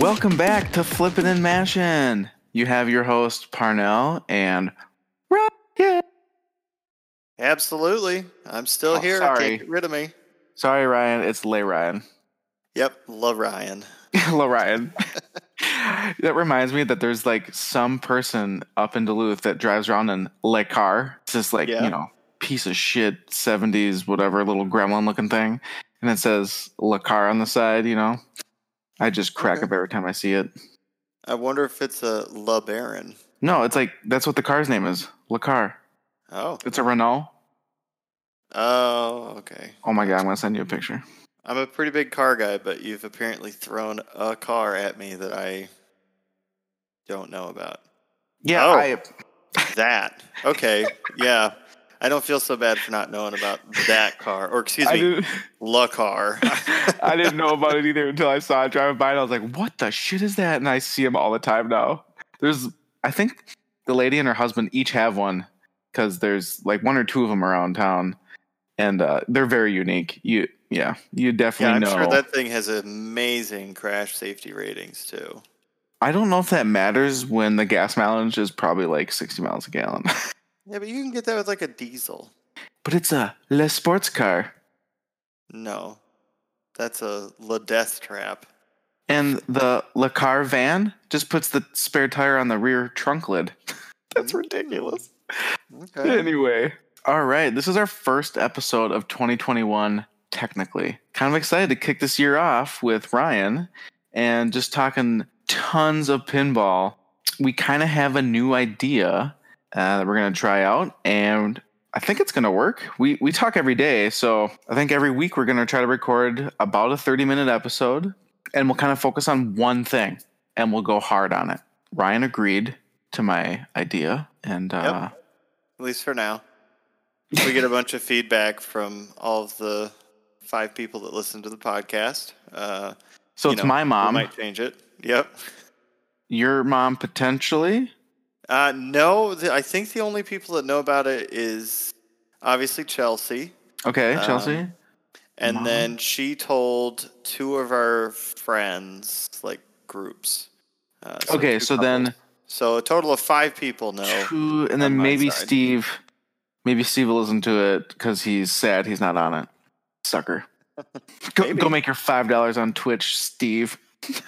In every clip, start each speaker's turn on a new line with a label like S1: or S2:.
S1: Welcome back to Flippin' and Mashin'. You have your host Parnell and Ryan.
S2: Absolutely. I'm still
S1: Oh,
S2: here.
S1: sorry.
S2: Can't get rid of me.
S1: Sorry, Ryan. It's Lay Ryan.
S2: Yep. Love Ryan.
S1: Hello, Ryan. that reminds me that there's like some person up in Duluth that drives around in Le car. It's just like,
S2: Yeah.
S1: you know, piece of shit, 70s, whatever, little gremlin looking thing. And it says Le car on the side, you know. I just crack
S2: Okay.
S1: up every time I see it.
S2: I wonder if it's a La Baron.
S1: No, it's like, that's what the car's name is Le car.
S2: Oh.
S1: It's a Renault.
S2: Oh, okay.
S1: Oh my God, I'm going to send you a picture.
S2: I'm a pretty big car guy, but you've apparently thrown a car at me that I don't know about.
S1: Yeah,
S2: Oh.
S1: I,
S2: That. Okay. yeah. I don't feel so bad for not knowing about that car, or excuse
S1: I
S2: me, La car.
S1: I didn't know about it either until I saw it driving by, and I was like, "What the shit is that?" And I see them all the time now. There's, I think, the lady and her husband each have one because there's like one or two of them around town, and uh, they're very unique. You, yeah, you definitely yeah,
S2: I'm
S1: know.
S2: sure that thing has amazing crash safety ratings too.
S1: I don't know if that matters when the gas mileage is probably like 60 miles a gallon,
S2: Yeah, but you can get that with like a diesel.
S1: but it's a Le Sports car,
S2: No, that's a La Death Trap.
S1: and the Le Car van just puts the spare tire on the rear trunk lid. That's mm-hmm. ridiculous.
S2: Okay.
S1: Anyway, all right. This is our first episode of 2021, technically. Kind of excited to kick this year off with Ryan and just talking tons of pinball. We kind of have a new idea uh, that we're going to try out, and I think it's going to work. We, we talk every day, so I think every week we're going to try to record about a 30 minute episode, and we'll kind of focus on one thing and we'll go hard on it. Ryan agreed to my idea, and uh,
S2: At least for now. We get a bunch of feedback from all of the five people that listen to the podcast. Uh,
S1: so it's
S2: know,
S1: my mom.
S2: might change it. Yep.
S1: your mom potentially
S2: Uh, no, the, I think the only people that know about it is obviously Chelsea.
S1: okay
S2: Um,
S1: chelsea
S2: And
S1: Mom.
S2: then she told two of our friends, like groups. Uh,
S1: okay
S2: two
S1: so then.
S2: So a total of five people know.
S1: two and then maybe
S2: side.
S1: steve maybe steve will listen to it because he's sad he's not on it sucker go, go make your five dollars on twitch steve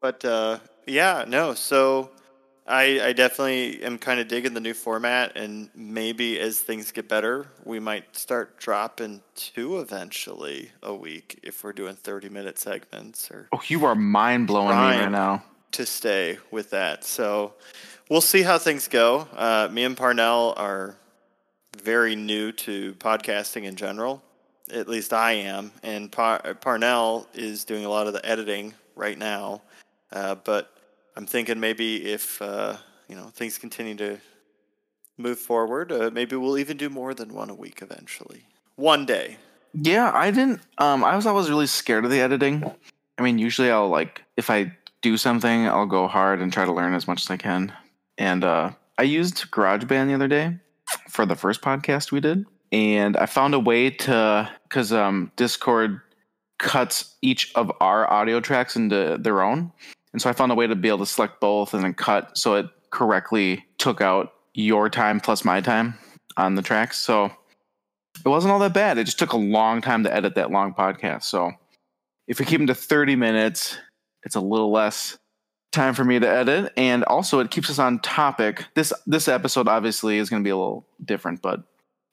S2: But uh, yeah, no. So I, I definitely am kind of digging the new format, and maybe as things get better, we might start dropping two eventually a week if we're doing thirty minute segments or
S1: oh you are mind blowing me right now
S2: to stay with that. So we'll see how things go. Uh, me and Parnell are very new to podcasting in general. At least I am, and Par- Parnell is doing a lot of the editing right now. Uh, but I'm thinking maybe if uh, you know things continue to move forward, uh, maybe we'll even do more than one a week eventually. One day.
S1: yeah i didn't um i was always really scared of the editing i mean usually i'll like if i do something i'll go hard and try to learn as much as i can and uh i used garageband the other day for the first podcast we did and i found a way to because um discord cuts each of our audio tracks into their own and so i found a way to be able to select both and then cut so it correctly took out your time plus my time on the tracks so it wasn't all that bad. It just took a long time to edit that long podcast. So if we keep them to 30 minutes, it's a little less time for me to edit. And also it keeps us on topic. This this episode obviously is gonna be a little different, but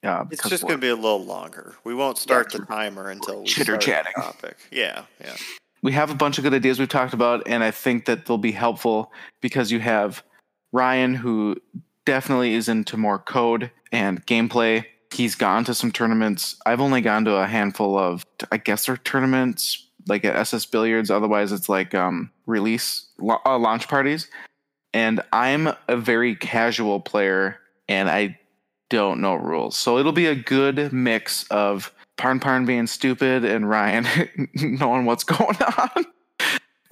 S1: uh,
S2: It's just going to be a little longer. We won't start
S1: Yeah,
S2: the timer until we
S1: chitter chatting.
S2: topic. Yeah, yeah.
S1: We have a bunch of good ideas we've talked about, and I think that they'll be helpful because you have Ryan, who definitely is into more code and gameplay. He's gone to some tournaments. I've only gone to a handful of, I guess, they're tournaments like at SS Billiards. Otherwise, it's like um, release uh, launch parties. And I'm a very casual player, and I don't know rules. So it'll be a good mix of Parn Parn being stupid and Ryan knowing what's going on.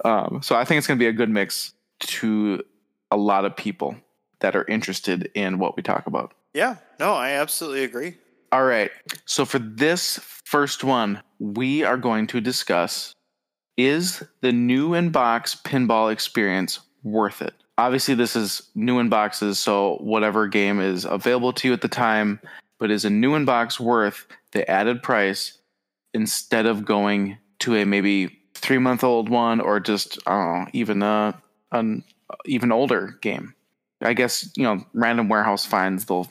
S1: Um, so I think it's going to be a good mix to a lot of people that are interested in what we talk about.
S2: Yeah, no, I absolutely agree.
S1: All right. So for this first one, we are going to discuss Is the new in box pinball experience worth it? Obviously, this is new in boxes, so whatever game is available to you at the time, but is a new in box worth the added price instead of going to a maybe three month old one or just I don't know, even a an even older game? I guess you know random warehouse finds they'll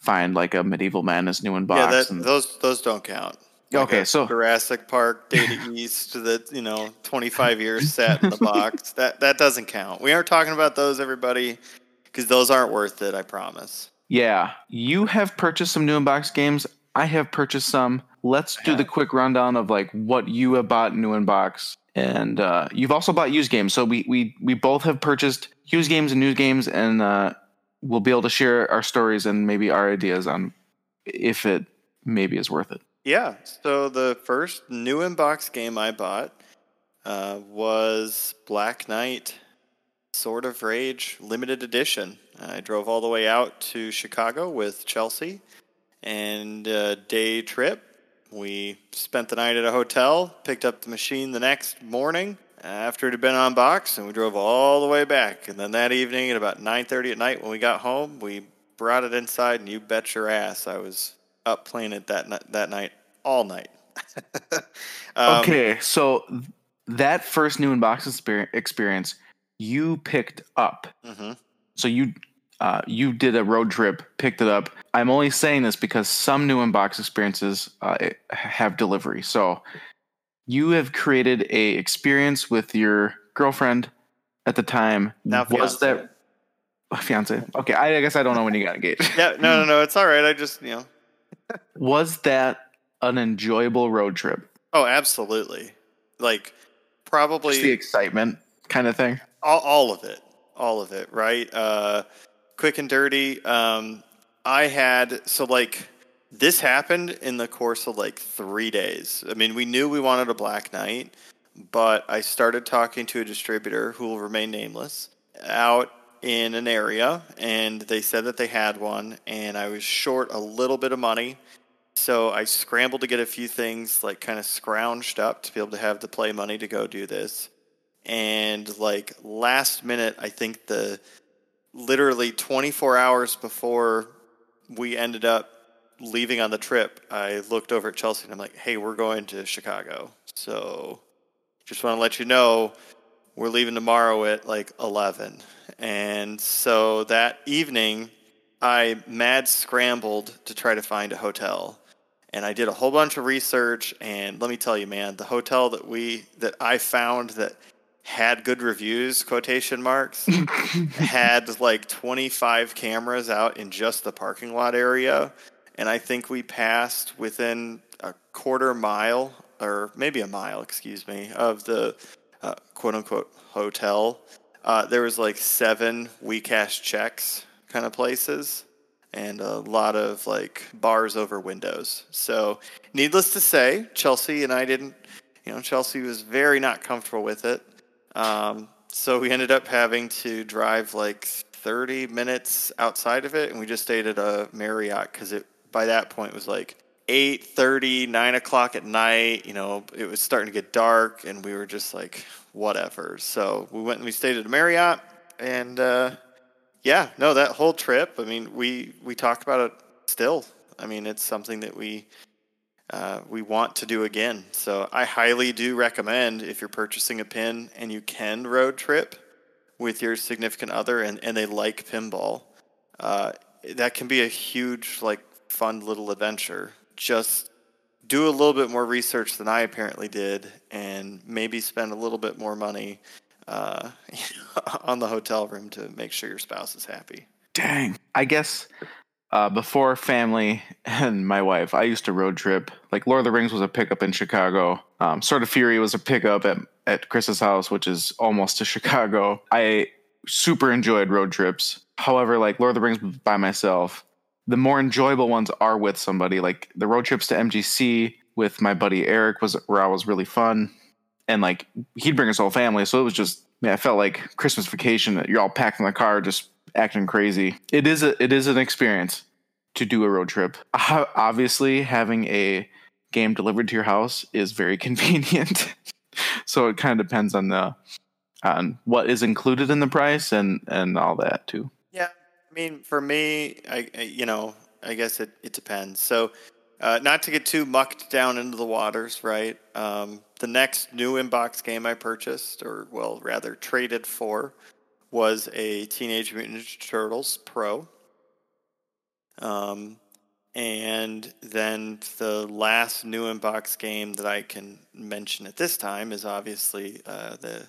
S1: find like a medieval madness new in box.
S2: Yeah, that,
S1: and-
S2: those those don't count. Like
S1: Okay, so-
S2: Jurassic Park Data East that you know 25 years sat in the box. That that doesn't count. We aren't talking about those, everybody, because those aren't worth it. I promise.
S1: Yeah, you have purchased some new in-box games. I have purchased some. Let's do the quick rundown of like what you have bought new in-box, and uh, you've also bought used games. So we we we both have purchased used games and new games, and uh, we'll be able to share our stories and maybe our ideas on if it maybe is worth it.
S2: Yeah. So the first new in box game I bought uh, was Black Knight Sword of Rage limited edition. I drove all the way out to Chicago with Chelsea and a day trip. We spent the night at a hotel, picked up the machine the next morning after it had been unboxed, and we drove all the way back. And then that evening at about 9:30 at night when we got home, we brought it inside, and you bet your ass I was up playing it that ni- that night all night. Um,
S1: okay, so that first new in-box experience you picked up.
S2: mhm.
S1: So you uh, you did a road trip, picked it up. I'm only saying this because some new inbox experiences uh, have delivery. So you have created a experience with your girlfriend at the time.
S2: Now
S1: was
S2: fiance.
S1: that fiance? Okay, I, I guess I don't know when you got engaged.
S2: Yeah, no, no, no, it's all right. I just, you know,
S1: was that an enjoyable road trip?
S2: oh, absolutely. Like,
S1: Just the excitement kind of thing.
S2: all, all of it, all of it, right? Uh, quick and dirty. Um, I had so like this happened in the course of like three days. I mean, we knew we wanted a Black Knight, but I started talking to a distributor who will remain nameless out in an area, and they said that they had one, and I was short a little bit of money. So I scrambled to get a few things like kind of scrounged up to be able to have the play money to go do this. And like last minute, I think the literally 24 hours before we ended up leaving on the trip, I looked over at Chelsea and I'm like, hey, we're going to Chicago. So just want to let you know we're leaving tomorrow at like 11. And so that evening, I mad scrambled to try to find a hotel. And I did a whole bunch of research and let me tell you man, the hotel that we that I found that had good reviews, quotation marks, had like 25 cameras out in just the parking lot area. And I think we passed within a quarter mile, or maybe a mile, excuse me, of the uh, quote unquote hotel. Uh, there was like seven we cash checks kind of places and a lot of like bars over windows. So, needless to say, Chelsea and I didn't, you know, Chelsea was very not comfortable with it. Um, so we ended up having to drive like 30 minutes outside of it, and we just stayed at a Marriott because it by that point was like 8:30, 9 o'clock at night. You know, it was starting to get dark, and we were just like, whatever. So we went and we stayed at a Marriott, and uh, yeah, no, that whole trip. I mean, we we talk about it still. I mean, it's something that we uh, we want to do again. So I highly do recommend if you're purchasing a pin and you can road trip with your significant other and, and they like pinball, uh, that can be a huge, like, fun little adventure. Just do a little bit more research than I apparently did and maybe spend a little bit more money uh, on the hotel room to make sure your spouse is happy.
S1: Dang. I guess uh, before family and my wife, I used to road trip. Like Lord of the Rings was a pickup in Chicago. Um, Sword of Fury was a pickup at at Chris's house, which is almost to Chicago. I super enjoyed road trips. However, like Lord of the Rings by myself, the more enjoyable ones are with somebody. Like the road trips to MGC with my buddy Eric was where I was really fun, and like he'd bring his whole family, so it was just I felt like Christmas vacation. That you're all packed in the car, just acting crazy. It is a it is an experience to do a road trip. Obviously, having a game delivered to your house is very convenient. so it kind of depends on the on what is included in the price and and all that too.
S2: Yeah, I mean, for me, I, I you know, I guess it it depends. So, uh, not to get too mucked down into the waters, right? Um, the next new inbox game I purchased, or well, rather traded for, was a Teenage Mutant Ninja Turtles Pro. Um, and then the last new inbox game that I can mention at this time is obviously uh, the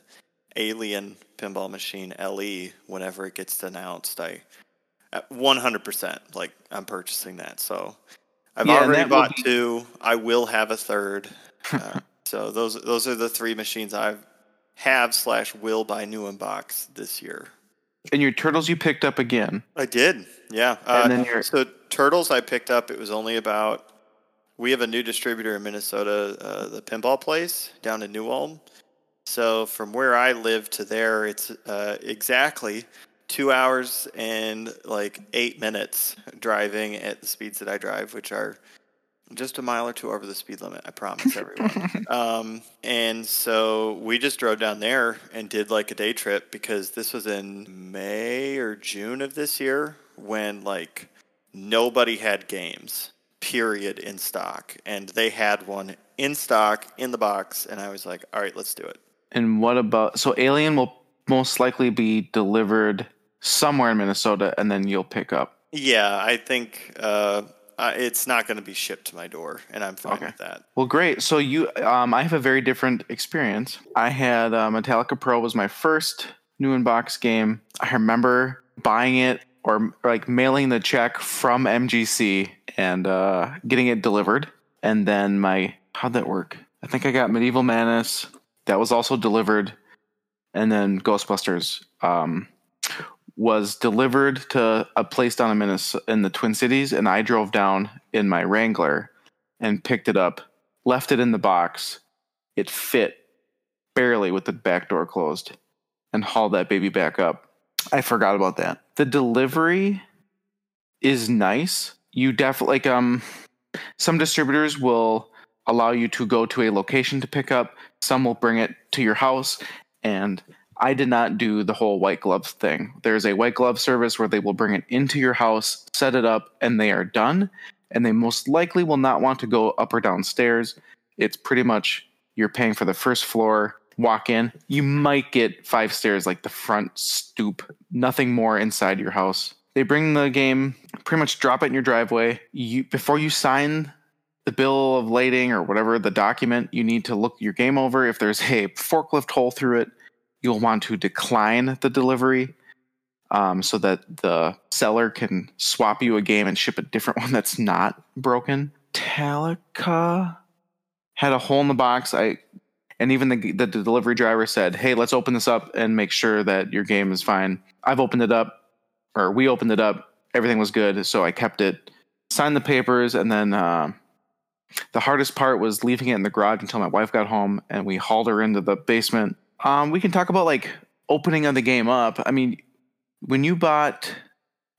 S2: Alien Pinball Machine LE. Whenever it gets announced, I 100% like I'm purchasing that. So I've yeah, already bought be- two. I will have a third. Uh, so those those are the three machines I have slash will buy new inbox this year.
S1: And your turtles you picked up again.
S2: I did, yeah. Uh, and then your so turtles I picked up. It was only about. We have a new distributor in Minnesota, uh, the Pinball Place down in New Ulm. So from where I live to there, it's uh, exactly two hours and like eight minutes driving at the speeds that I drive, which are just a mile or two over the speed limit. I promise everyone. um, and so we just drove down there and did like a day trip because this was in May or June of this year when like nobody had games period in stock and they had one in stock in the box and i was like all right let's do it
S1: and what about so alien will most likely be delivered somewhere in minnesota and then you'll pick up
S2: yeah i think uh, uh, it's not going to be shipped to my door, and I'm fine okay. with that.
S1: Well, great. So you, um, I have a very different experience. I had uh, Metallica Pro was my first new in box game. I remember buying it or like mailing the check from MGC and uh, getting it delivered. And then my how'd that work? I think I got Medieval Madness. That was also delivered. And then Ghostbusters um, was delivered to a place down in Minnesota, in the Twin Cities, and I drove down in my Wrangler and picked it up, left it in the box. It fit barely with the back door closed, and hauled that baby back up. I forgot about that. The delivery is nice. You definitely like um some distributors will allow you to go to a location to pick up. Some will bring it to your house and I did not do the whole white glove thing. There's a white glove service where they will bring it into your house, set it up, and they are done. And they most likely will not want to go up or down stairs. It's pretty much you're paying for the first floor, walk in. You might get five stairs, like the front stoop, nothing more inside your house. They bring the game, pretty much drop it in your driveway. You before you sign the bill of lading or whatever the document, you need to look your game over. If there's a forklift hole through it, you'll want to decline the delivery um, so that the seller can swap you a game and ship a different one that's not broken. Talica had a hole in the box. I and even the, the delivery driver said, "Hey, let's open this up and make sure that your game is fine." I've opened it up, or we opened it up. Everything was good, so I kept it, signed the papers, and then uh, the hardest part was leaving it in the garage until my wife got home, and we hauled her into the basement um, we can talk about like opening of the game up. I mean, when you bought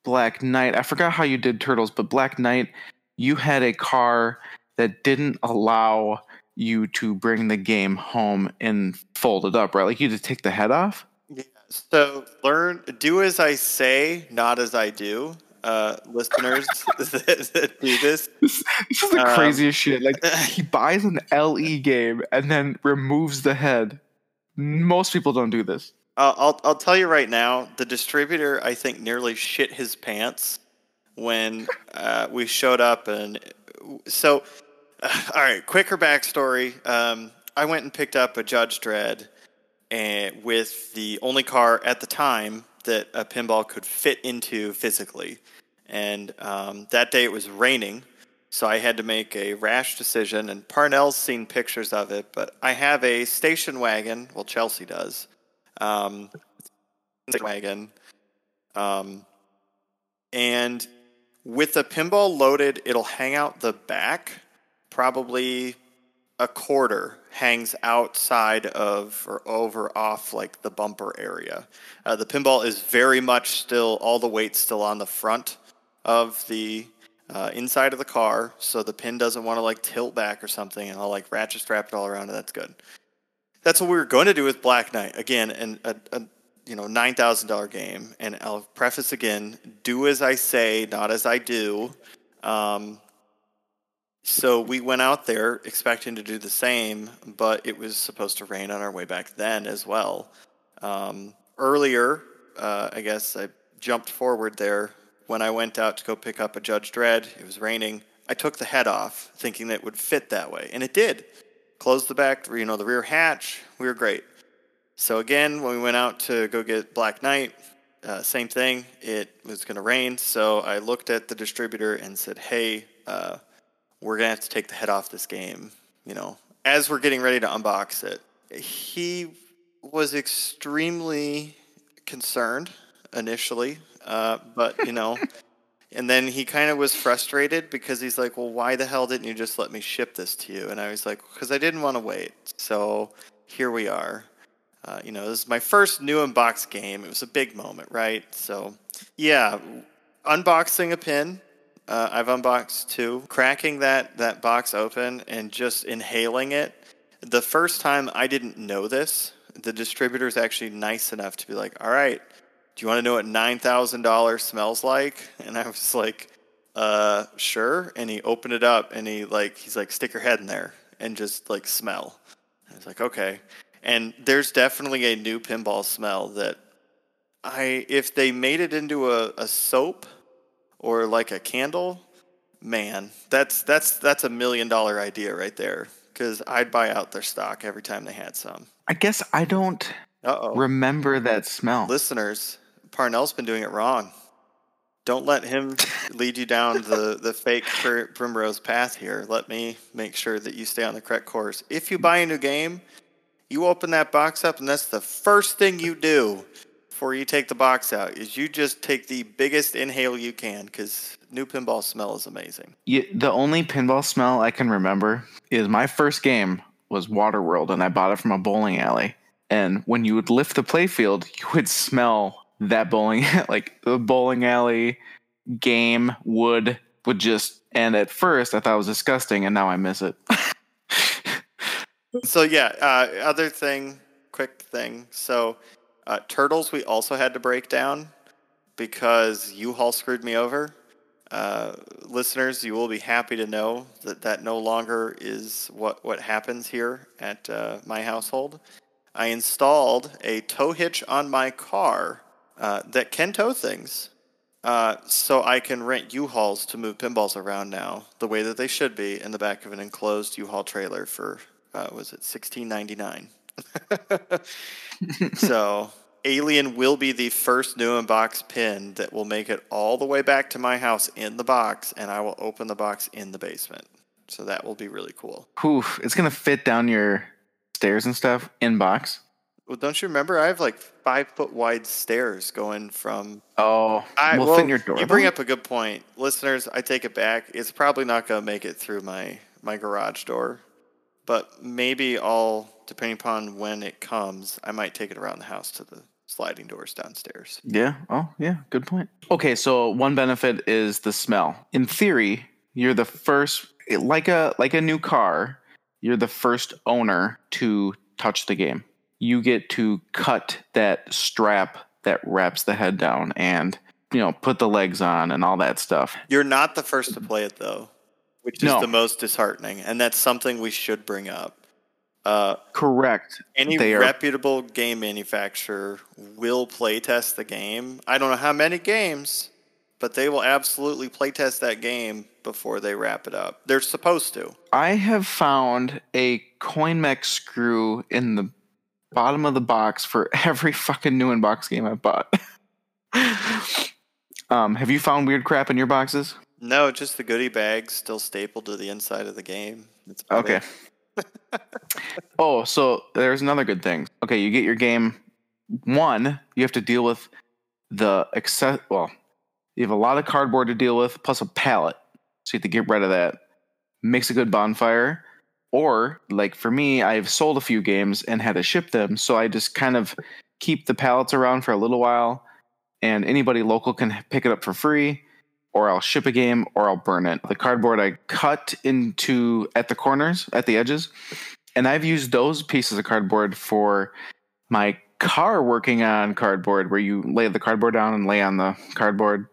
S1: Black Knight, I forgot how you did Turtles, but Black Knight, you had a car that didn't allow you to bring the game home and fold it up, right? Like you had to take the head off.
S2: Yeah. So learn, do as I say, not as I do. Uh, listeners that, do this.
S1: this. This is the um, craziest shit. Like he buys an LE game and then removes the head. Most people don't do this.
S2: Uh, I'll I'll tell you right now, the distributor I think nearly shit his pants when uh, we showed up, and so uh, all right, quicker backstory. Um, I went and picked up a Judge Dredd, and with the only car at the time that a pinball could fit into physically, and um, that day it was raining, so I had to make a rash decision, and Parnell's seen pictures of it, but I have a station wagon. Well, Chelsea does. Um, wagon. Um, and with the pinball loaded, it'll hang out the back. Probably a quarter hangs outside of or over off like the bumper area. Uh, the pinball is very much still, all the weight's still on the front of the uh, inside of the car so the pin doesn't want to like tilt back or something and I'll like ratchet strap it all around and that's good. that's what we were going to do with Black Knight again, and a, a you know nine thousand dollar game. And I'll preface again: do as I say, not as I do. Um, so we went out there expecting to do the same, but it was supposed to rain on our way back then as well. Um, earlier, uh, I guess I jumped forward there when I went out to go pick up a Judge Dredd. It was raining. I took the head off, thinking that it would fit that way, and it did. Closed the back, you know, the rear hatch. We were great. So again, when we went out to go get Black Knight, uh, same thing. It was going to rain, so I looked at the distributor and said, "Hey, uh, we're going to have to take the head off this game." You know, as we're getting ready to unbox it, he was extremely concerned initially, uh, but you know, and then he kind of was frustrated because he's like, "Well, why the hell didn't you just let me ship this to you?" And I was like, "Because I didn't want to wait." So here we are. Uh, you know, this is my first new unbox game. It was a big moment, right? So, yeah, unboxing a pin. Uh, I've unboxed two. Cracking that that box open and just inhaling it. The first time I didn't know this. The distributor is actually nice enough to be like, "All right, do you want to know what nine thousand dollars smells like?" And I was like, "Uh, sure." And he opened it up and he like he's like, "Stick your head in there and just like smell." I was like, "Okay." And there's definitely a new pinball smell that I, if they made it into a, a soap or like a candle, man, that's that's that's a million dollar idea right there. Because I'd buy out their stock every time they had some.
S1: I guess I don't
S2: Uh-oh.
S1: remember that smell.
S2: Listeners, Parnell's been doing it wrong. Don't let him lead you down the, the fake primrose path here. Let me make sure that you stay on the correct course. If you buy a new game, you open that box up, and that's the first thing you do before you take the box out is you just take the biggest inhale you can because new pinball smell is amazing.
S1: The only pinball smell I can remember is my first game was Waterworld, and I bought it from a bowling alley. And when you would lift the playfield, you would smell that bowling like the bowling alley game would would just. And at first, I thought it was disgusting, and now I miss it.
S2: so yeah, uh, other thing, quick thing. So uh, turtles, we also had to break down because U-Haul screwed me over. Uh, listeners, you will be happy to know that that no longer is what what happens here at uh, my household. I installed a tow hitch on my car uh, that can tow things. Uh, so I can rent U-Hauls to move pinballs around now, the way that they should be in the back of an enclosed U-Haul trailer for uh, was it sixteen ninety nine? so Alien will be the first new unbox pin that will make it all the way back to my house in the box, and I will open the box in the basement. So that will be really cool.
S1: Oof, it's gonna fit down your stairs and stuff in box.
S2: Well, don't you remember? I have like five foot wide stairs going from.
S1: Oh,
S2: I,
S1: will
S2: well,
S1: your door.
S2: You bring up a good point, listeners. I take it back. It's probably not going to make it through my my garage door but maybe I'll, depending upon when it comes, I might take it around the house to the sliding doors downstairs.
S1: Yeah. Oh, yeah. Good point. Okay, so one benefit is the smell. In theory, you're the first, like a like a new car. You're the first owner to touch the game. You get to cut that strap that wraps the head down and you know put the legs on and all that stuff.
S2: You're not the first to play it though which is no. the most disheartening, and that's something we should bring up.
S1: Uh, Correct.
S2: Any they reputable are... game manufacturer will play test the game. I don't know how many games, but they will absolutely play test that game before they wrap it up. They're supposed to.
S1: I have found a CoinMech screw in the bottom of the box for every fucking new inbox game I've bought. um, have you found weird crap in your boxes?
S2: No, just the goodie bag still stapled to the inside of the game.
S1: okay. oh, so there's another good thing. Okay, you get your game. One, you have to deal with the excess. Well, you have a lot of cardboard to deal with, plus a pallet. So you have to get rid of that. Makes a good bonfire. Or, like for me, I've sold a few games and had to ship them. So I just kind of keep the pallets around for a little while, and anybody local can pick it up for free or I'll ship a game or I'll burn it. The cardboard I cut into at the corners, at the edges, And I've used those pieces of cardboard for my car working on cardboard, where you lay the cardboard down and lay on the cardboard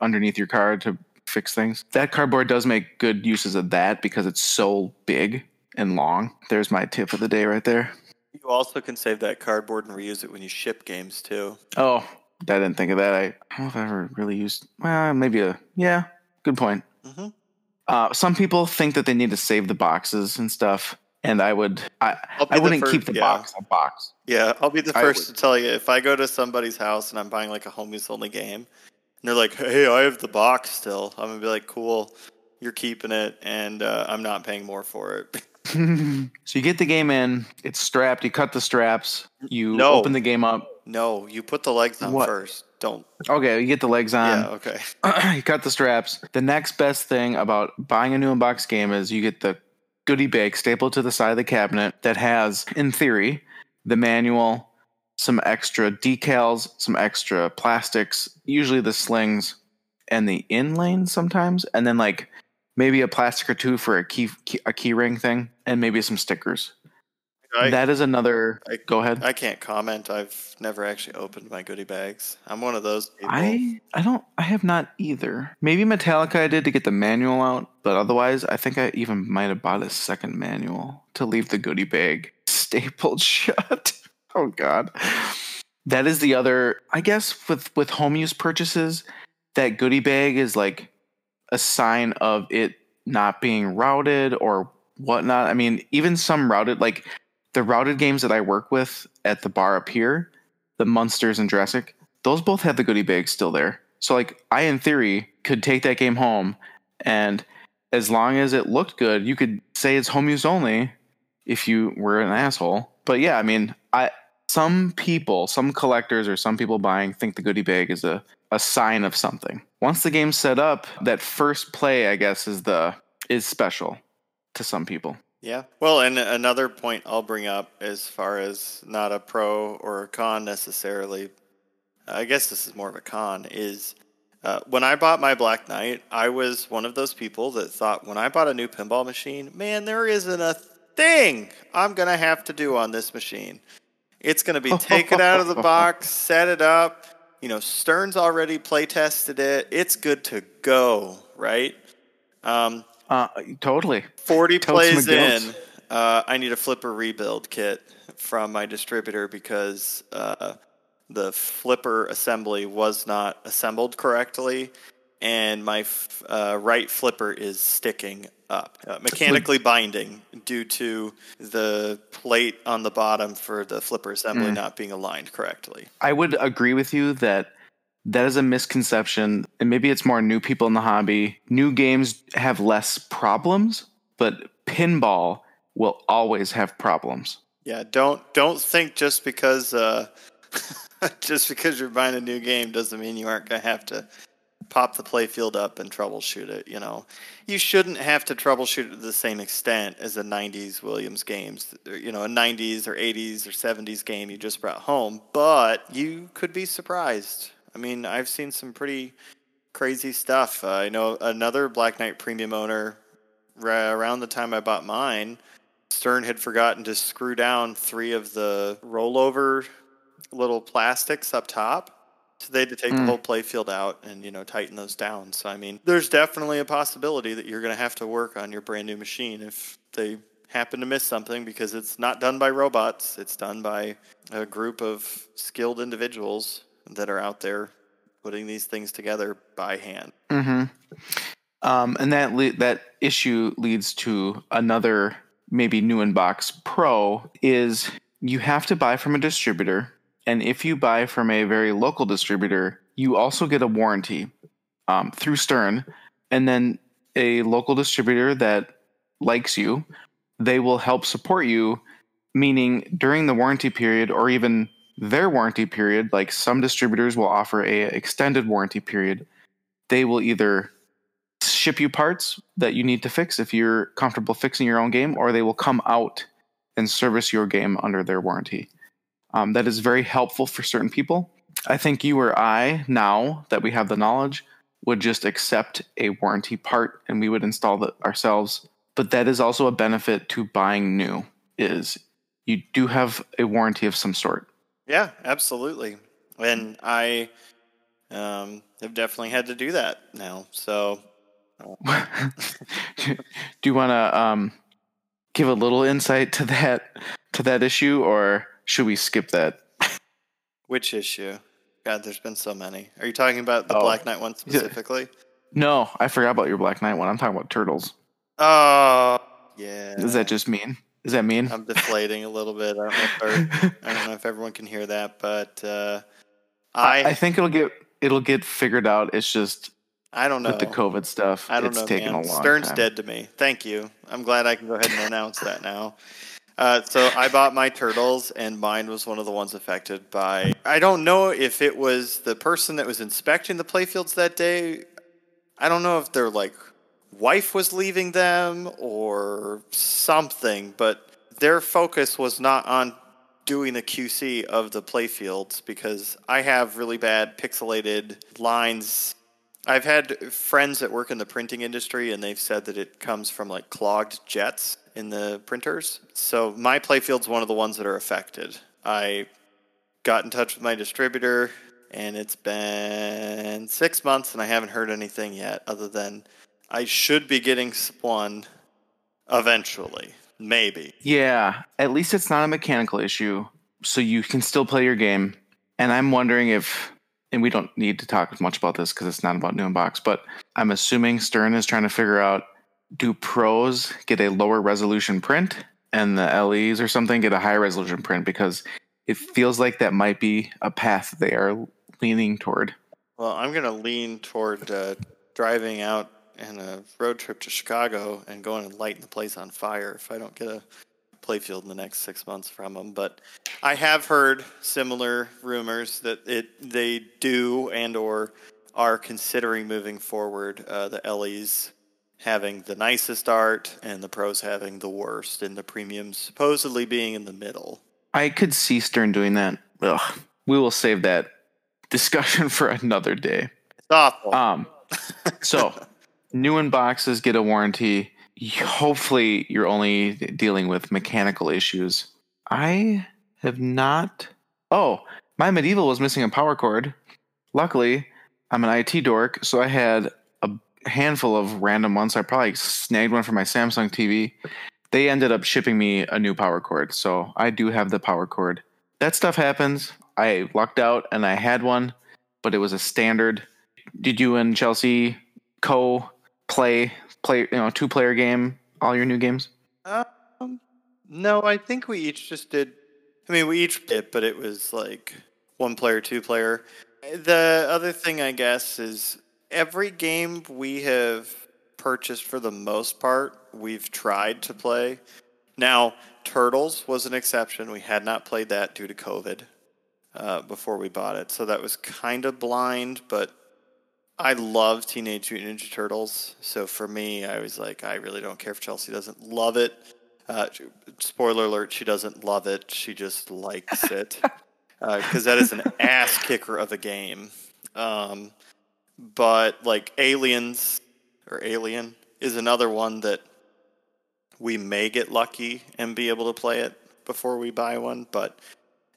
S1: underneath your car to fix things. That cardboard does make good uses of that because it's so big and long. There's my tip of the day right there.
S2: You also can save that cardboard and reuse it when you ship games too.
S1: Oh, I didn't think of that. I, I don't know if I ever really used. Well, maybe a yeah. Good point.
S2: Mhm.
S1: Uh, some people think that they need to save the boxes and stuff, and I would. I I
S2: the
S1: wouldn't
S2: first-
S1: keep the
S2: yeah.
S1: box a box.
S2: Yeah, I'll be the first to tell you if I go to somebody's house and I'm buying like a home use only game, and they're like, "Hey, I have the box still," I'm gonna be like, "Cool, you're keeping it, and uh, I'm not paying more for it."
S1: so you get the game in. It's strapped. You cut the straps. You
S2: No.
S1: open the game up.
S2: no, you put the legs on
S1: What?
S2: first. Don't.
S1: Okay, you get the legs on.
S2: yeah. Okay.
S1: you cut the straps. The next best thing about buying a new unboxed game is you get the goodie bag stapled to the side of the cabinet that has, in theory, the manual, some extra decals, some extra plastics, usually the slings and the in lane sometimes, and then like maybe a plastic or two for a key, key a key ring thing, and maybe some stickers.
S2: I,
S1: that is another.
S2: I-
S1: go ahead.
S2: I can't comment. I've never actually opened my goodie bags. I'm one of those people.
S1: I I don't I have not either. Maybe Metallica I did to get the manual out, but otherwise I think I even might have bought a second manual to leave the goodie bag stapled shut. oh god. That is the other I guess with with home use purchases, that goodie bag is like a sign of it not being routed or whatnot. I mean, even some routed like the routed games that I work with at the bar up here, the Munsters and Jurassic, those both have the goodie bags still there. So like I in theory could take that game home and as long as it looked good, you could say it's home use only if you were an asshole. But yeah, I mean, I some people, some collectors or some people buying think the goodie bag is a, a sign of something. Once the game's set up, that first play, I guess, is the is special to some people.
S2: Yeah. Well, and another point I'll bring up as far as not a pro or a con necessarily, I guess this is more of a con, is uh, when I bought my Black Knight, I was one of those people that thought when I bought a new pinball machine, man, there isn't a thing I'm going to have to do on this machine. It's going to be take it out of the box, set it up. You know, Stern's already play tested it. It's good to go, right? Um,
S1: Uh, totally.
S2: 40
S1: Totes
S2: plays in, uh, I need a flipper rebuild kit from my distributor because uh, the flipper assembly was not assembled correctly, and my f- uh, right flipper is sticking up, uh, mechanically binding due to the plate on the bottom for the flipper assembly
S1: Mm.
S2: not being aligned correctly.
S1: I would agree with you that that is a misconception, and maybe it's more new people in the hobby. New games have less problems, but pinball will always have problems.
S2: Yeah, don't don't think just because uh, just because you're buying a new game doesn't mean you aren't gonna have to pop the playfield up and troubleshoot it. You know, you shouldn't have to troubleshoot it to the same extent as a '90s Williams games. You know, a '90s or '80s or '70s game you just brought home, but you could be surprised. I mean, I've seen some pretty crazy stuff. Uh, I know another Black Knight Premium owner ra- around the time I bought mine. Stern had forgotten to screw down three of the rollover little plastics up top. So they had to take the
S1: Mm.
S2: whole playfield out and, you know, tighten those down. So, I mean, there's definitely a possibility that you're going to have to work on your brand new machine if they happen to miss something because it's not done by robots. It's done by a group of skilled individuals that are out there putting these things together by hand.
S1: Mm-hmm. Um, and that le- that issue leads to another maybe new inbox pro is you have to buy from a distributor, and if you buy from a very local distributor, you also get a warranty um, through Stern, and then a local distributor that likes you, they will help support you. Meaning during the warranty period, or even their warranty period, like some distributors will offer a extended warranty period they will either ship you parts that you need to fix if you're comfortable fixing your own game, or they will come out and service your game under their warranty. Um, that is very helpful for certain people. I think you or I, now that we have the knowledge, would just accept a warranty part and we would install it ourselves. But that is also a benefit to buying new is you do have a warranty of some sort.
S2: Yeah, absolutely. And I um, have definitely had to do that now. So,
S1: do you want to um, give a little insight to that to that issue, or should we skip that?
S2: Which issue? God, there's been so many. Are you talking about the
S1: Oh.
S2: Black Knight one specifically?
S1: No, I forgot about your Black Knight one. I'm talking about turtles.
S2: Oh, yeah.
S1: Is that just mean? Is that mean?
S2: I'm deflating a little bit. I don't know if, our- I don't know if everyone can hear that, but uh,
S1: I,
S2: I
S1: I think it'll get it'll get figured out. It's just
S2: I don't know.
S1: with the COVID stuff.
S2: I don't
S1: it's
S2: know,
S1: taken
S2: man.
S1: a long
S2: Stern's
S1: time.
S2: dead to me. Thank you. I'm glad I can go ahead and announce that now. Uh, so I bought my turtles, and mine was one of the ones affected by. I don't know if it was the person that was inspecting the playfields that day. I don't know if their like wife was leaving them or something, but their focus was not on doing the QC of the playfields because I have really bad pixelated lines I've had friends that work in the printing industry, and they've said that it comes from like clogged jets in the printers. So my playfield's one of the ones that are affected. I got in touch with my distributor, and it's been six months, and I haven't heard anything yet, other than I should be getting one eventually, maybe.
S1: Yeah, at least it's not a mechanical issue, so you can still play your game. And I'm wondering if, and we don't need to talk much about this because it's not about new but I'm assuming Stern is trying to figure out do pros get a lower resolution print and the LEs or something get a higher resolution print because it feels like that might be a path they are leaning toward.
S2: Well, I'm going to lean toward uh, driving out in a road trip to Chicago and going and lighting the place on fire if I don't get a playfield in the next six months from them. But I have heard similar rumors that it they do and or are considering moving forward uh, the LEs having the nicest art and the pros having the worst, and the premiums supposedly being in the middle.
S1: I could see Stern doing that. Ugh. We will save that discussion for another day.
S2: It's awful.
S1: Um, so new in boxes get a warranty. Hopefully, you're only dealing with mechanical issues. I have not. Oh, my medieval was missing a power cord. Luckily, I'm an IT dork, so I had handful of random ones. I probably snagged one for my Samsung TV. They ended up shipping me a new power cord, so I do have the power cord. That stuff happens. I lucked out and I had one, but it was a standard did you and Chelsea co play play you know two player game all your new games?
S2: Um, no, I think we each just did. I mean, we each did, but it was like one player, two player. The other thing, I guess, is every game we have purchased for the most part, we've tried to play. Now, Turtles was an exception. We had not played that due to COVID uh, before we bought it, so that was kind of blind, but I love Teenage Mutant Ninja Turtles, so for me, I was like, I really don't care if Chelsea doesn't love it. Uh, spoiler alert: she doesn't love it; she just likes it because that is an ass kicker of a game. Um, but like Aliens or Alien is another one that we may get lucky and be able to play it before we buy one, but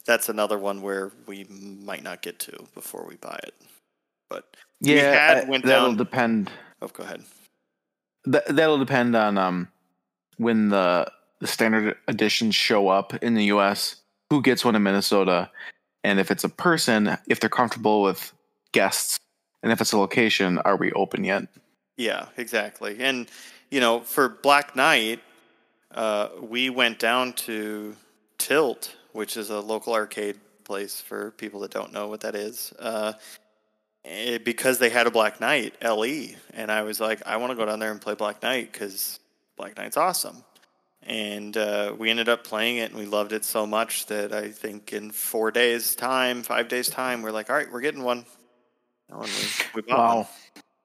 S2: that's another one where we might not get to before we buy it. But
S1: Yeah,
S2: had
S1: uh, that'll
S2: down.
S1: depend.
S2: oh, go ahead.
S1: That that'll depend on um when the the standard editions show up in the U.S. Who gets one in Minnesota, and if it's a person, if they're comfortable with guests, and if it's a location, are we open yet?
S2: Yeah, exactly. And you know, for Black Knight, uh, we went down to Tilt, which is a local arcade place for people that don't know what that is. Uh, eh, because they had a Black Knight LE, and I was like, I want to go down there and play Black Knight because Black Knight's awesome. And uh, we ended up playing it, and we loved it so much that I think in four days' time, five days' time, we're like, all right, we're getting one.
S1: Wow,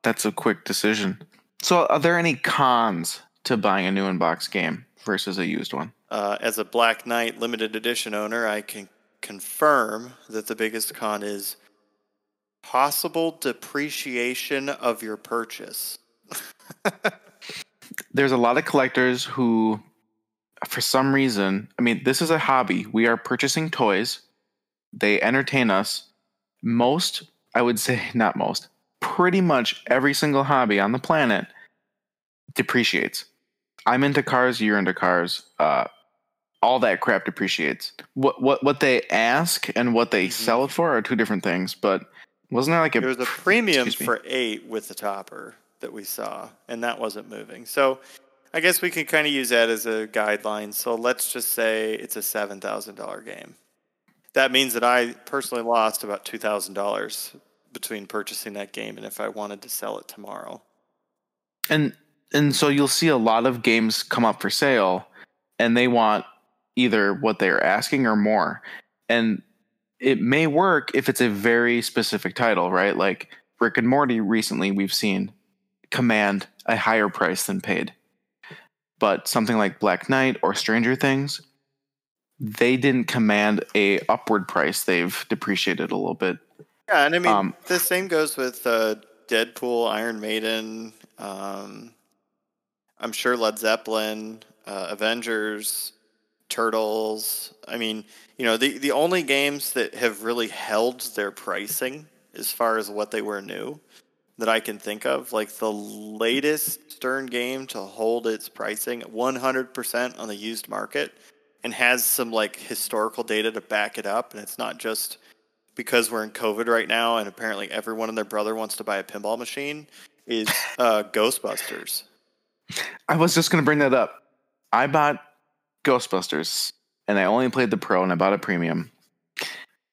S1: that's a quick decision. So, are there any cons to buying a new in-box game versus a used one?
S2: Uh, as a Black Knight limited edition owner, I can confirm that the biggest con is possible depreciation of your purchase.
S1: There's a lot of collectors who for some reason, I mean, this is a hobby. We are purchasing toys. They entertain us. Most, I would say, not most, pretty much every single hobby on the planet depreciates. I'm into cars, you're into cars. Uh, all that crap depreciates. What what what they ask and what they mm-hmm. sell it for are two different things. But wasn't there like a
S2: there was a premium for eight with the topper that we saw, and that wasn't moving. So I guess we can kind of use that as a guideline. So let's just say it's a seven thousand dollar game. That means that I personally lost about two thousand dollars between purchasing that game and if I wanted to sell it tomorrow.
S1: And and so you'll see a lot of games come up for sale and they want either what they're asking or more. And it may work if it's a very specific title, right? Like Rick and Morty recently we've seen command a higher price than paid. But something like Black Knight or Stranger Things, they didn't command a upward price. They've depreciated a little bit.
S2: Yeah, and I mean um, the same goes with uh, Deadpool, Iron Maiden, um, I'm sure Led Zeppelin, uh, Avengers, Turtles. I mean, you know, the the only games that have really held their pricing as far as what they were new that I can think of, like the latest Stern game to hold its pricing 100% on the used market and has some like historical data to back it up and it's not just because we're in COVID right now and apparently everyone and their brother wants to buy a pinball machine is uh, Ghostbusters.
S1: I was just going to bring that up. I bought Ghostbusters and I only played the pro and I bought a premium.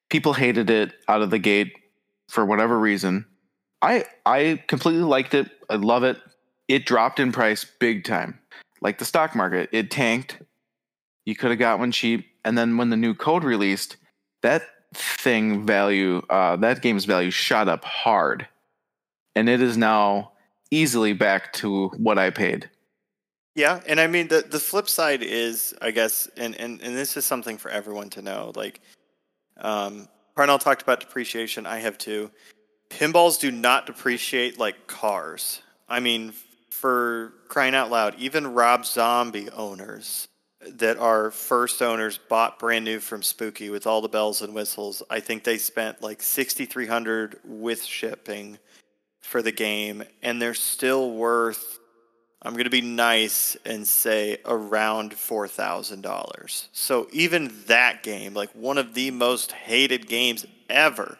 S1: People hated it out of the gate for whatever reason. I I completely liked it. I love it. It dropped in price big time. Like the stock market, it tanked. You could have got one cheap and then when the new code released, that thing value uh, that game's value shot up hard. And it is now easily back to what I paid.
S2: Yeah, and I mean the the flip side is, I guess, and and, and this is something for everyone to know. Like, um, Parnell talked about depreciation. I have too. Pinballs do not depreciate like cars. I mean, for crying out loud, even Rob Zombie owners that our first owners bought brand new from Spooky with all the bells and whistles. I think they spent like sixty three hundred with shipping for the game, and they're still worth I'm going to be nice and say around $4,000. So even that game, like one of the most hated games ever,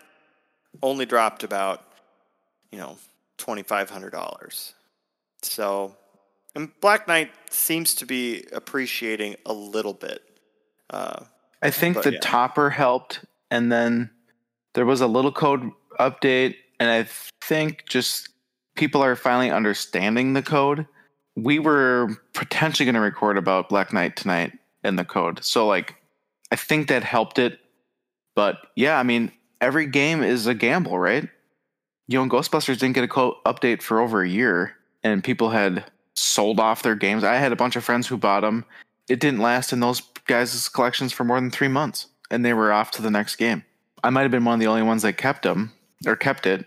S2: only dropped about, you know, $2,500. So, and Black Knight seems to be appreciating a little bit. Uh,
S1: I think but, the yeah. topper helped, and then there was a little code update, and I think just people are finally understanding the code we were potentially going to record about Black Knight tonight in the code. So like I think that helped it. But yeah, I mean, every game is a gamble, right? You know, Ghostbusters didn't get a code update for over a year and people had sold off their games. I had a bunch of friends who bought them. It didn't last in those guys' collections for more than 3 months and they were off to the next game. I might have been one of the only ones that kept them or kept it.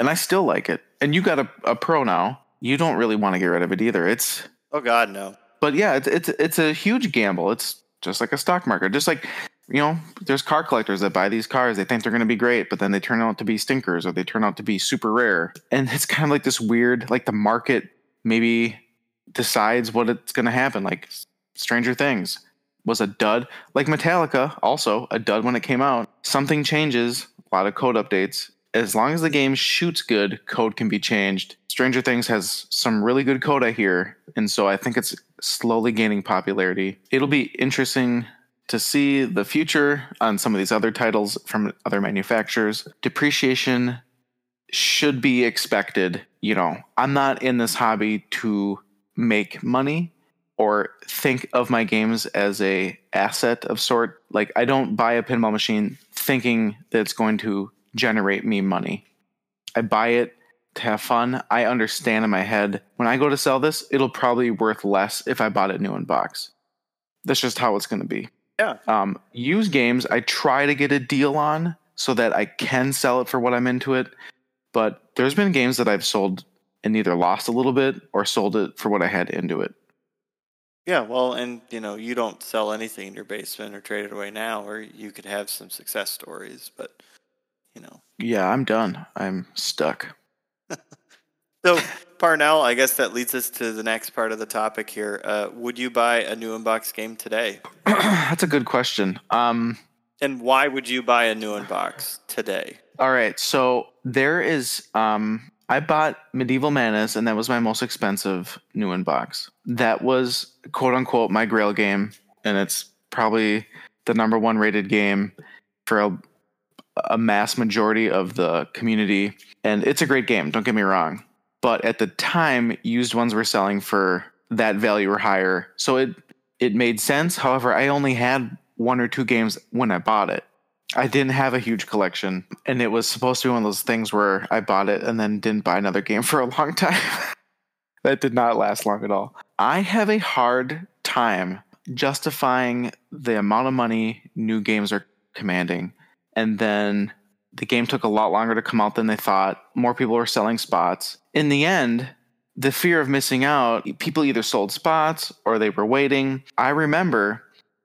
S1: And I still like it. And you got a, a pro now you don't really want to get rid of it either. It's
S2: oh god, no.
S1: But yeah, it's it's it's a huge gamble. It's just like a stock market. Just like you know, there's car collectors that buy these cars. They think they're going to be great, but then they turn out to be stinkers or they turn out to be super rare. And it's kind of like this weird, like the market maybe decides what it's going to happen. Like Stranger Things was a dud. Like Metallica, also a dud when it came out. Something changes, a lot of code updates, as long as the game shoots good, code can be changed. Stranger Things has some really good code, I hear, and so I think it's slowly gaining popularity. It'll be interesting to see the future on some of these other titles from other manufacturers. Depreciation should be expected. You know, I'm not in this hobby to make money or think of my games as a asset of sort. Like I don't buy a pinball machine thinking that it's going to generate me money. I buy it to have fun. I understand in my head when I go to sell this, it'll probably be worth less if I bought it new in box. That's just how it's going to be.
S2: Yeah.
S1: Um, used games, I try to get a deal on so that I can sell it for what I'm into it. But there's been games that I've sold and either lost a little bit or sold it for what I had into it.
S2: Yeah, well, and you know, you don't sell anything in your basement or trade it away now, or you could have some success stories, but you know.
S1: Yeah, I'm done. I'm stuck.
S2: So, Parnell, I guess that leads us to the next part of the topic here. Uh, would you buy a new unbox game today?
S1: That's a good question. Um,
S2: and why would you buy a new unbox today?
S1: All right, so there is. Um, I bought Medieval Madness, and that was my most expensive new unbox. That was quote unquote my Grail game, and it's probably the number one rated game for a, a mass majority of the community. And it's a great game. Don't get me wrong but at the time used ones were selling for that value or higher so it it made sense however i only had one or two games when i bought it i didn't have a huge collection and it was supposed to be one of those things where i bought it and then didn't buy another game for a long time that did not last long at all i have a hard time justifying the amount of money new games are commanding and then the game took a lot longer to come out than they thought. More people were selling spots. In the end, the fear of missing out, people either sold spots or they were waiting. I remember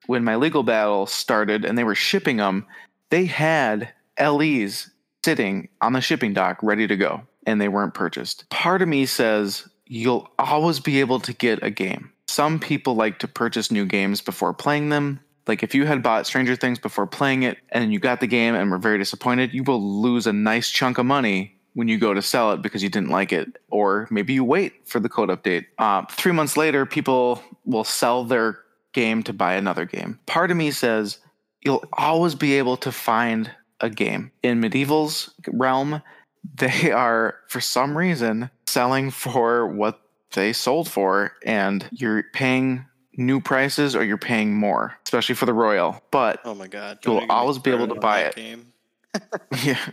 S1: when my legal battle started and they were shipping them, they had LEs sitting on the shipping dock ready to go and they weren't purchased. Part of me says you'll always be able to get a game. Some people like to purchase new games before playing them. Like if you had bought Stranger Things before playing it and you got the game and were very disappointed, you will lose a nice chunk of money when you go to sell it because you didn't like it, or maybe you wait for the code update. Uh, three months later, people will sell their game to buy another game. Part of me says you'll always be able to find a game in medieval's realm. They are, for some reason, selling for what they sold for, and you're paying new prices or you're paying more, especially for the Royal. But
S2: oh my god,
S1: you'll always be able to buy it.
S2: Game.
S1: yeah.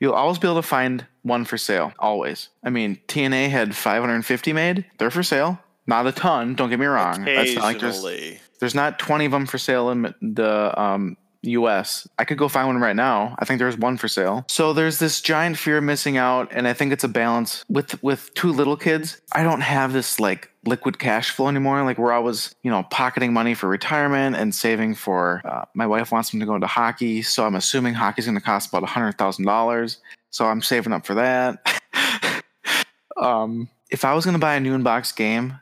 S1: You'll always be able to find one for sale. Always. I mean, TNA had 550 made. They're for sale. Not a ton. Don't get me wrong.
S2: That's
S1: not
S2: like there's,
S1: there's not 20 of them for sale in the um, US. I could go find one right now. I think there's one for sale. So there's this giant fear of missing out, and I think it's a balance with with two little kids. I don't have this like liquid cash flow anymore. Like where I was, you know, pocketing money for retirement and saving for. Uh, my wife wants me to go into hockey, so I'm assuming hockey's going to cost about a hundred thousand dollars. So I'm saving up for that. um, if I was going to buy a new inbox game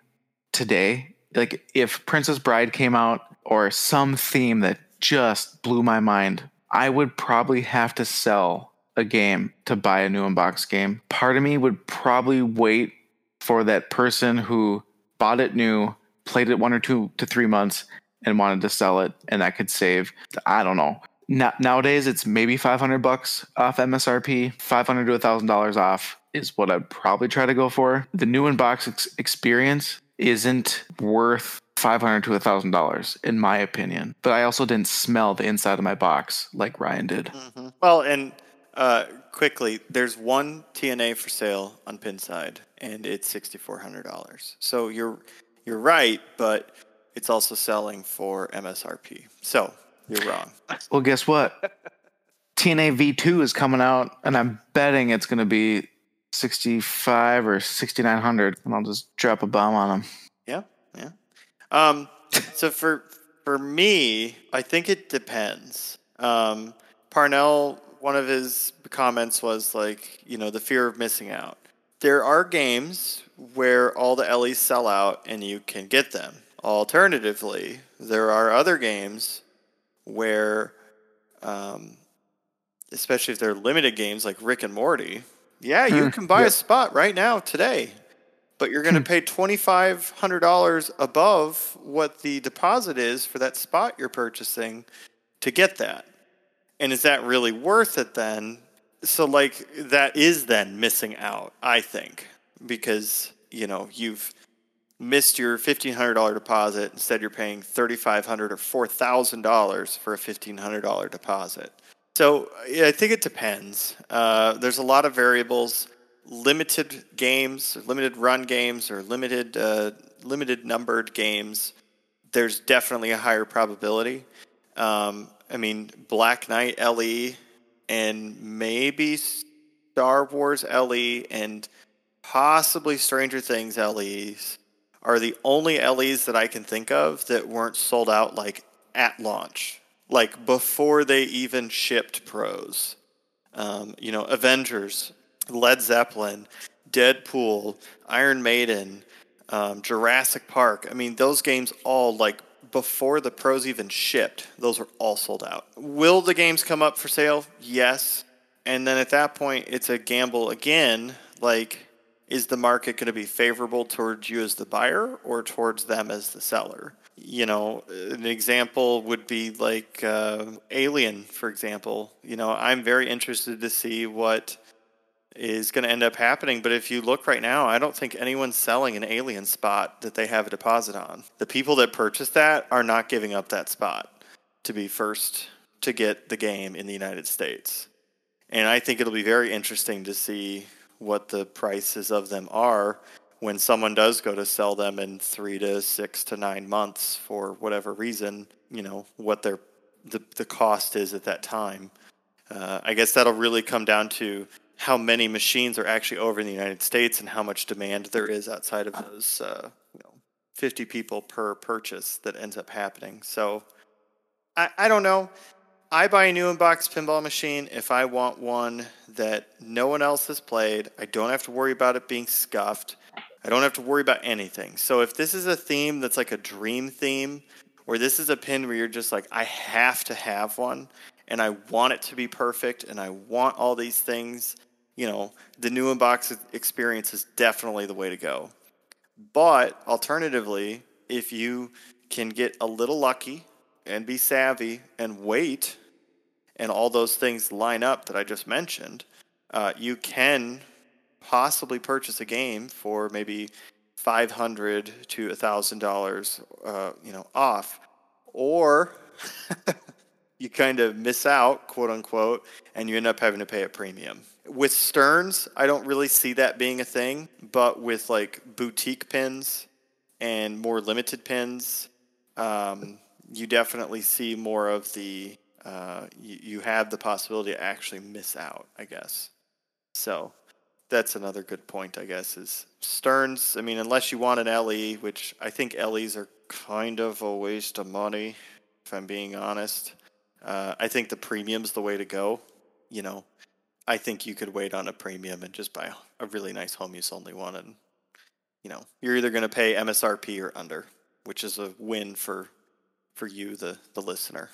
S1: today, like if Princess Bride came out or some theme that just blew my mind. I would probably have to sell a game to buy a new unbox game. Part of me would probably wait for that person who bought it new, played it one or two to three months, and wanted to sell it, and I could save. I don't know. nowadays, it's maybe 500 bucks off MSRP. 500 to $1,000 off is what I'd probably try to go for. The new unbox ex- experience isn't worth five hundred to a thousand dollars, in my opinion. But I also didn't smell the inside of my box like Ryan did.
S2: Mm-hmm. Well, and uh, quickly, there's one TNA for sale on Pinside, and it's sixty four hundred dollars. So you're you're right, but it's also selling for MSRP. So you're wrong.
S1: Well, guess what? TNA V2 is coming out, and I'm betting it's going to be 65 or 6900 and I'll just drop a bomb on them.
S2: Yeah, yeah. Um, so for for me, I think it depends. Um, Parnell, one of his comments was like, you know, the fear of missing out. There are games where all the LEs sell out and you can get them. Alternatively, there are other games where, um, especially if they're limited games like Rick and Morty, yeah, you hmm, can buy yep. a spot right now today but you're going to hmm. pay $2,500 above what the deposit is for that spot you're purchasing to get that. And is that really worth it then? So, like, that is then missing out, I think, because, you know, you've missed your $1,500 deposit. Instead, you're paying $3,500 or $4,000 for a $1,500 deposit. So, yeah, I think it depends. Uh, there's a lot of variables limited games, limited run games, or limited uh, limited numbered games, there's definitely a higher probability. Um, I mean, Black Knight LE and maybe Star Wars LE and possibly Stranger Things LEs are the only LEs that I can think of that weren't sold out like at launch, like before they even shipped pros. Um, you know, Avengers, Led Zeppelin, Deadpool, Iron Maiden, um, Jurassic Park. I mean, those games all like before the pros even shipped, those were all sold out. Will the games come up for sale? Yes. And then at that point, it's a gamble again. Like, is the market going to be favorable towards you as the buyer or towards them as the seller? You know, an example would be like uh, Alien, for example. You know, I'm very interested to see what is going to end up happening. But if you look right now, I don't think anyone's selling an alien spot that they have a deposit on. The people that purchase that are not giving up that spot to be first to get the game in the United States. And I think it'll be very interesting to see what the prices of them are when someone does go to sell them in three to six to nine months for whatever reason, you know, what their the, the cost is at that time. Uh, I guess that'll really come down to how many machines are actually over in the United States and how much demand there is outside of those uh, you know, 50 people per purchase that ends up happening. So I, I don't know. I buy a new inbox pinball machine if I want one that no one else has played. I don't have to worry about it being scuffed. I don't have to worry about anything. So if this is a theme that's like a dream theme, or this is a pin where you're just like, I have to have one, and I want it to be perfect, and I want all these things, you know, the new inbox experience is definitely the way to go. But alternatively, if you can get a little lucky and be savvy and wait, and all those things line up that I just mentioned, uh, you can possibly purchase a game for maybe five hundred to a thousand dollars, uh, you know, off, or you kind of miss out, quote unquote, and you end up having to pay a premium with Sterns, I don't really see that being a thing, but with like boutique pins and more limited pins, um, you definitely see more of the. Uh, you, you have the possibility to actually miss out, I guess. So that's another good point, I guess, is Sterns. I mean, unless you want an LE, which I think LEs are kind of a waste of money, if I'm being honest. Uh, I think the premium's the way to go. You know, I think you could wait on a premium and just buy a really nice home use only one, and you know you're either going to pay MSRP or under, which is a win for for you, the the listener.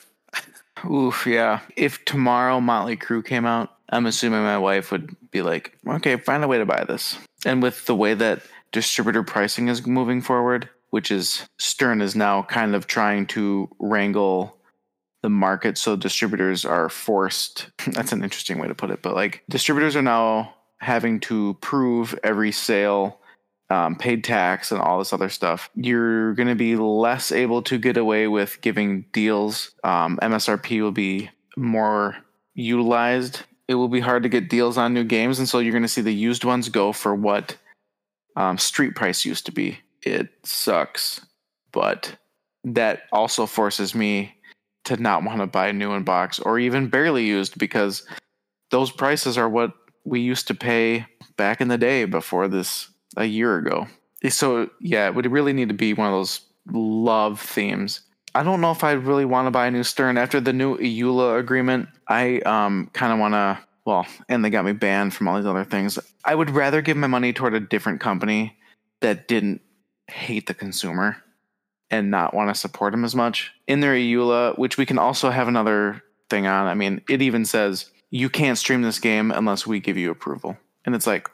S1: Oof, yeah. If tomorrow Motley Crue came out, I'm assuming my wife would be like, "Okay, find a way to buy this." And with the way that distributor pricing is moving forward, which is Stern is now kind of trying to wrangle the market so distributors are forced that's an interesting way to put it but like distributors are now having to prove every sale um, paid tax and all this other stuff you're going to be less able to get away with giving deals. Um, msrp will be more utilized. It will be hard to get deals on new games and so you're going to see the used ones go for what um, street price used to be. It sucks but that also forces me to not want to buy a new inbox or even barely used because those prices are what we used to pay back in the day before this a year ago. So yeah, it would really need to be one of those love themes. I don't know if I really want to buy a new Stern after the new EULA agreement. I um kind of want to well, and they got me banned from all these other things. I would rather give my money toward a different company that didn't hate the consumer and not want to support them as much. In their EULA, which we can also have another thing on, I mean, it even says you can't stream this game unless we give you approval. And it's like,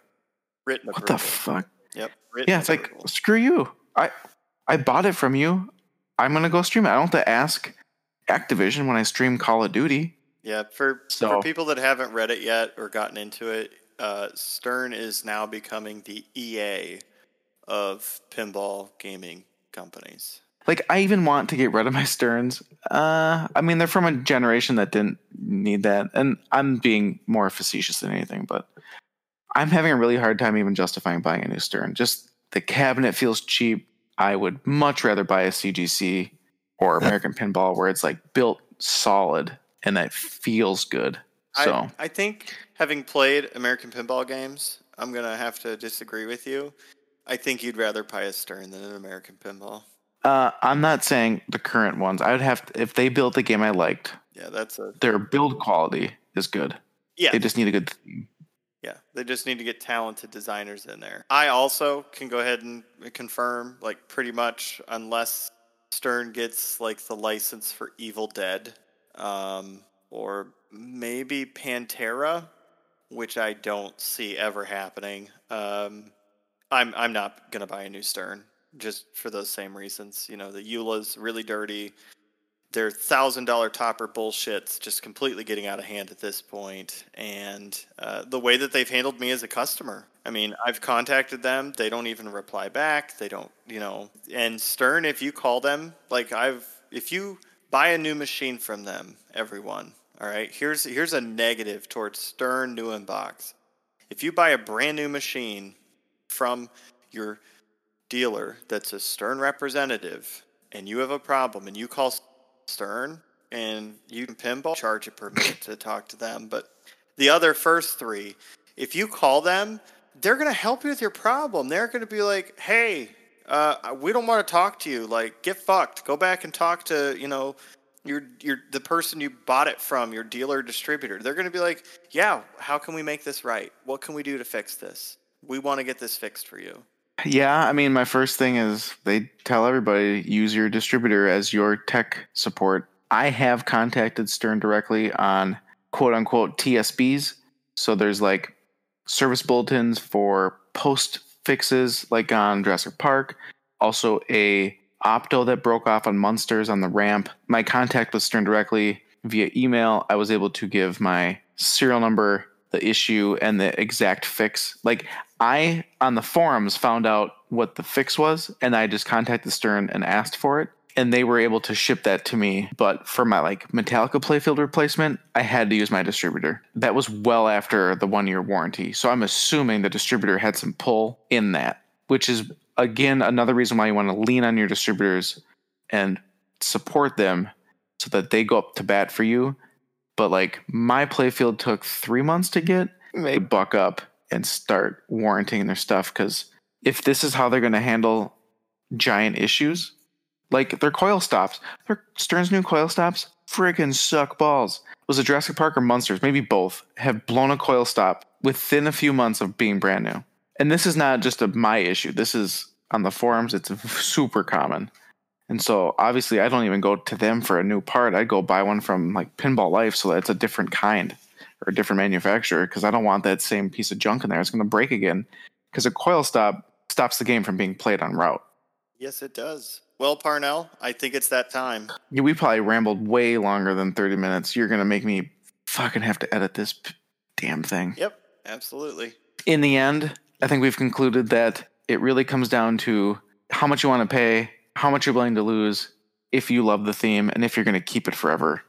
S2: written
S1: what the fuck?
S2: Yep.
S1: yeah, it's approval. like, screw you. I I bought it from you. I'm gonna go stream it. I don't have to ask Activision when I stream Call of Duty.
S2: Yeah, for so, for people that haven't read it yet or gotten into it, uh, Stern is now becoming the EA of pinball gaming companies.
S1: Like I even want to get rid of my Sterns. Uh, I mean, they're from a generation that didn't need that, and I'm being more facetious than anything. But I'm having a really hard time even justifying buying a new Stern. Just the cabinet feels cheap. I would much rather buy a CGC or American Pinball where it's like built solid and that feels good. So
S2: I, I think having played American Pinball games, I'm gonna have to disagree with you I think you'd rather buy a Stern than an American Pinball.
S1: Uh, I'm not saying the current ones. I would have to, if they built the game I liked.
S2: Yeah, that's a
S1: Their build quality is good.
S2: yeah.
S1: They just need a good theme.
S2: Yeah, they just need to get talented designers in there. I also can go ahead and confirm, like, pretty much, unless Stern gets, like, the license for Evil Dead, um, or maybe Pantera, which I don't see ever happening. Um, I'm I'm not gonna buy a new Stern just for those same reasons. You know, the EULA's really dirty. Their thousand dollar topper bullshit's just completely getting out of hand at this point, and uh, the way that they've handled me as a customer. I mean, I've contacted them; they don't even reply back. They don't, you know. And Stern, if you call them, like I've, if you buy a new machine from them, everyone, all right. Here's here's a negative towards Stern New Inbox. If you buy a brand new machine from your dealer that's a Stern representative and you have a problem and you call Stern and you can pinball, charge a permit to talk to them. But the other first three, if you call them, they're going to help you with your problem. They're going to be like, hey, uh, we don't want to talk to you. Like, get fucked. Go back and talk to, you know, your your the person you bought it from, your dealer distributor. They're going to be like, "Yeah, how can we make this right? What can we do to fix this? We want to get this fixed for you."
S1: Yeah, I mean, my first thing is they tell everybody use your distributor as your tech support. I have contacted Stern directly on quote unquote TSBs. So there's like service bulletins for post fixes, like on Jurassic Park. Also, a opto that broke off on Munsters on the ramp. My contact with Stern directly via email. I was able to give my serial number, the issue, and the exact fix. Like I on the forums found out what the fix was, and I just contacted Stern and asked for it. And they were able to ship that to me. But for my like Metallica playfield replacement, I had to use my distributor. That was well after the one year warranty. So I'm assuming the distributor had some pull in that, which is again another reason why you want to lean on your distributors and support them so that they go up to bat for you. But like my playfield took three months to get, they buck up and start warranting their stuff because if this is how they're going to handle giant issues, like their coil stops, their Stern's new coil stops friggin' suck balls. Was it Jurassic Park or Munsters? Maybe both have blown a coil stop within a few months of being brand new. And this is not just a my issue. This is on the forums. It's super common. And so obviously I don't even go to them for a new part. I go buy one from like Pinball Life so that's a different kind or a different manufacturer because I don't want that same piece of junk in there. It's going to break again because a coil stop stops the game from being played on route.
S2: Yes, it does. Well, Parnell, I think it's that time.
S1: Yeah, we probably rambled way longer than 30 minutes. You're going to make me fucking have to edit this p- damn thing.
S2: Yep, absolutely.
S1: In the end, I think we've concluded that it really comes down to how much you want to pay, how much you're willing to lose, if you love the theme, and if you're going to keep it forever.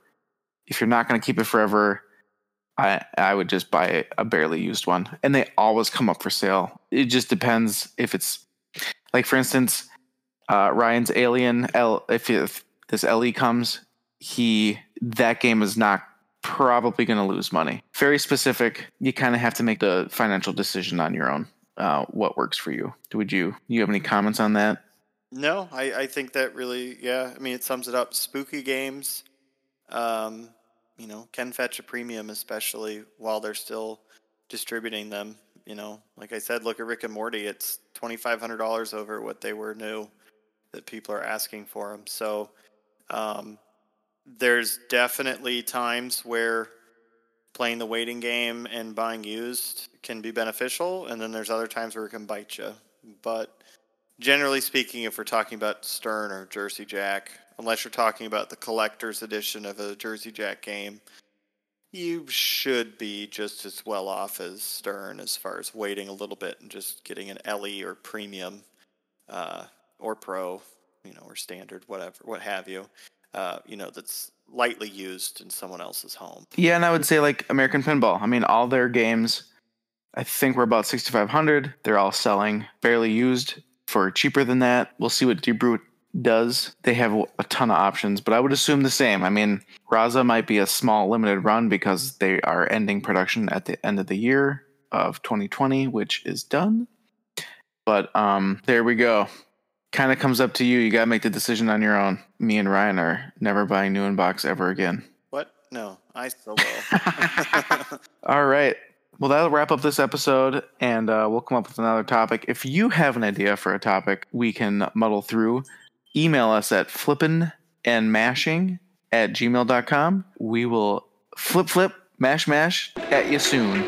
S1: If you're not going to keep it forever, I I would just buy a, barely used one, and they always come up for sale. It just depends if it's like, for instance, uh, Ryan's Alien L. If, if this LE comes, he that game is not probably going to lose money. Very specific. You kind of have to make the financial decision on your own. Uh, what works for you? Would you you have any comments on that?
S2: No, I, I think that really, yeah. I mean, it sums it up. Spooky games, um, you know, can fetch a premium, especially while they're still distributing them. You know, like I said, look at Rick and Morty. It's twenty five hundred dollars over what they were new that people are asking for them. So um, there's definitely times where playing the waiting game and buying used can be beneficial, and then there's other times where it can bite you. But generally speaking, if we're talking about Stern or Jersey Jack, unless you're talking about the collector's edition of a Jersey Jack game, you should be just as well off as Stern as far as waiting a little bit and just getting an LE or premium uh, or pro, you know, or standard, whatever, what have you. Uh, you know, that's lightly used in someone else's home.
S1: Yeah, and I would say like American Pinball. I mean, all their games, I think we're about sixty five hundred. They're all selling barely used for cheaper than that. We'll see what Deeproot does. They have a ton of options, but I would assume the same. I mean, Raza might be a small limited run because they are ending production at the end of the year of 2020, which is done. But um, there we go. Kind of comes up to you. You got to make the decision on your own. Me and Ryan are never buying new inbox ever again.
S2: What? No, I still will.
S1: All right. Well, that'll wrap up this episode, and uh, we'll come up with another topic. If you have an idea for a topic we can muddle through, email us at flippin and mashing at gmail.com. We will flip, flip, mash, mash at you soon.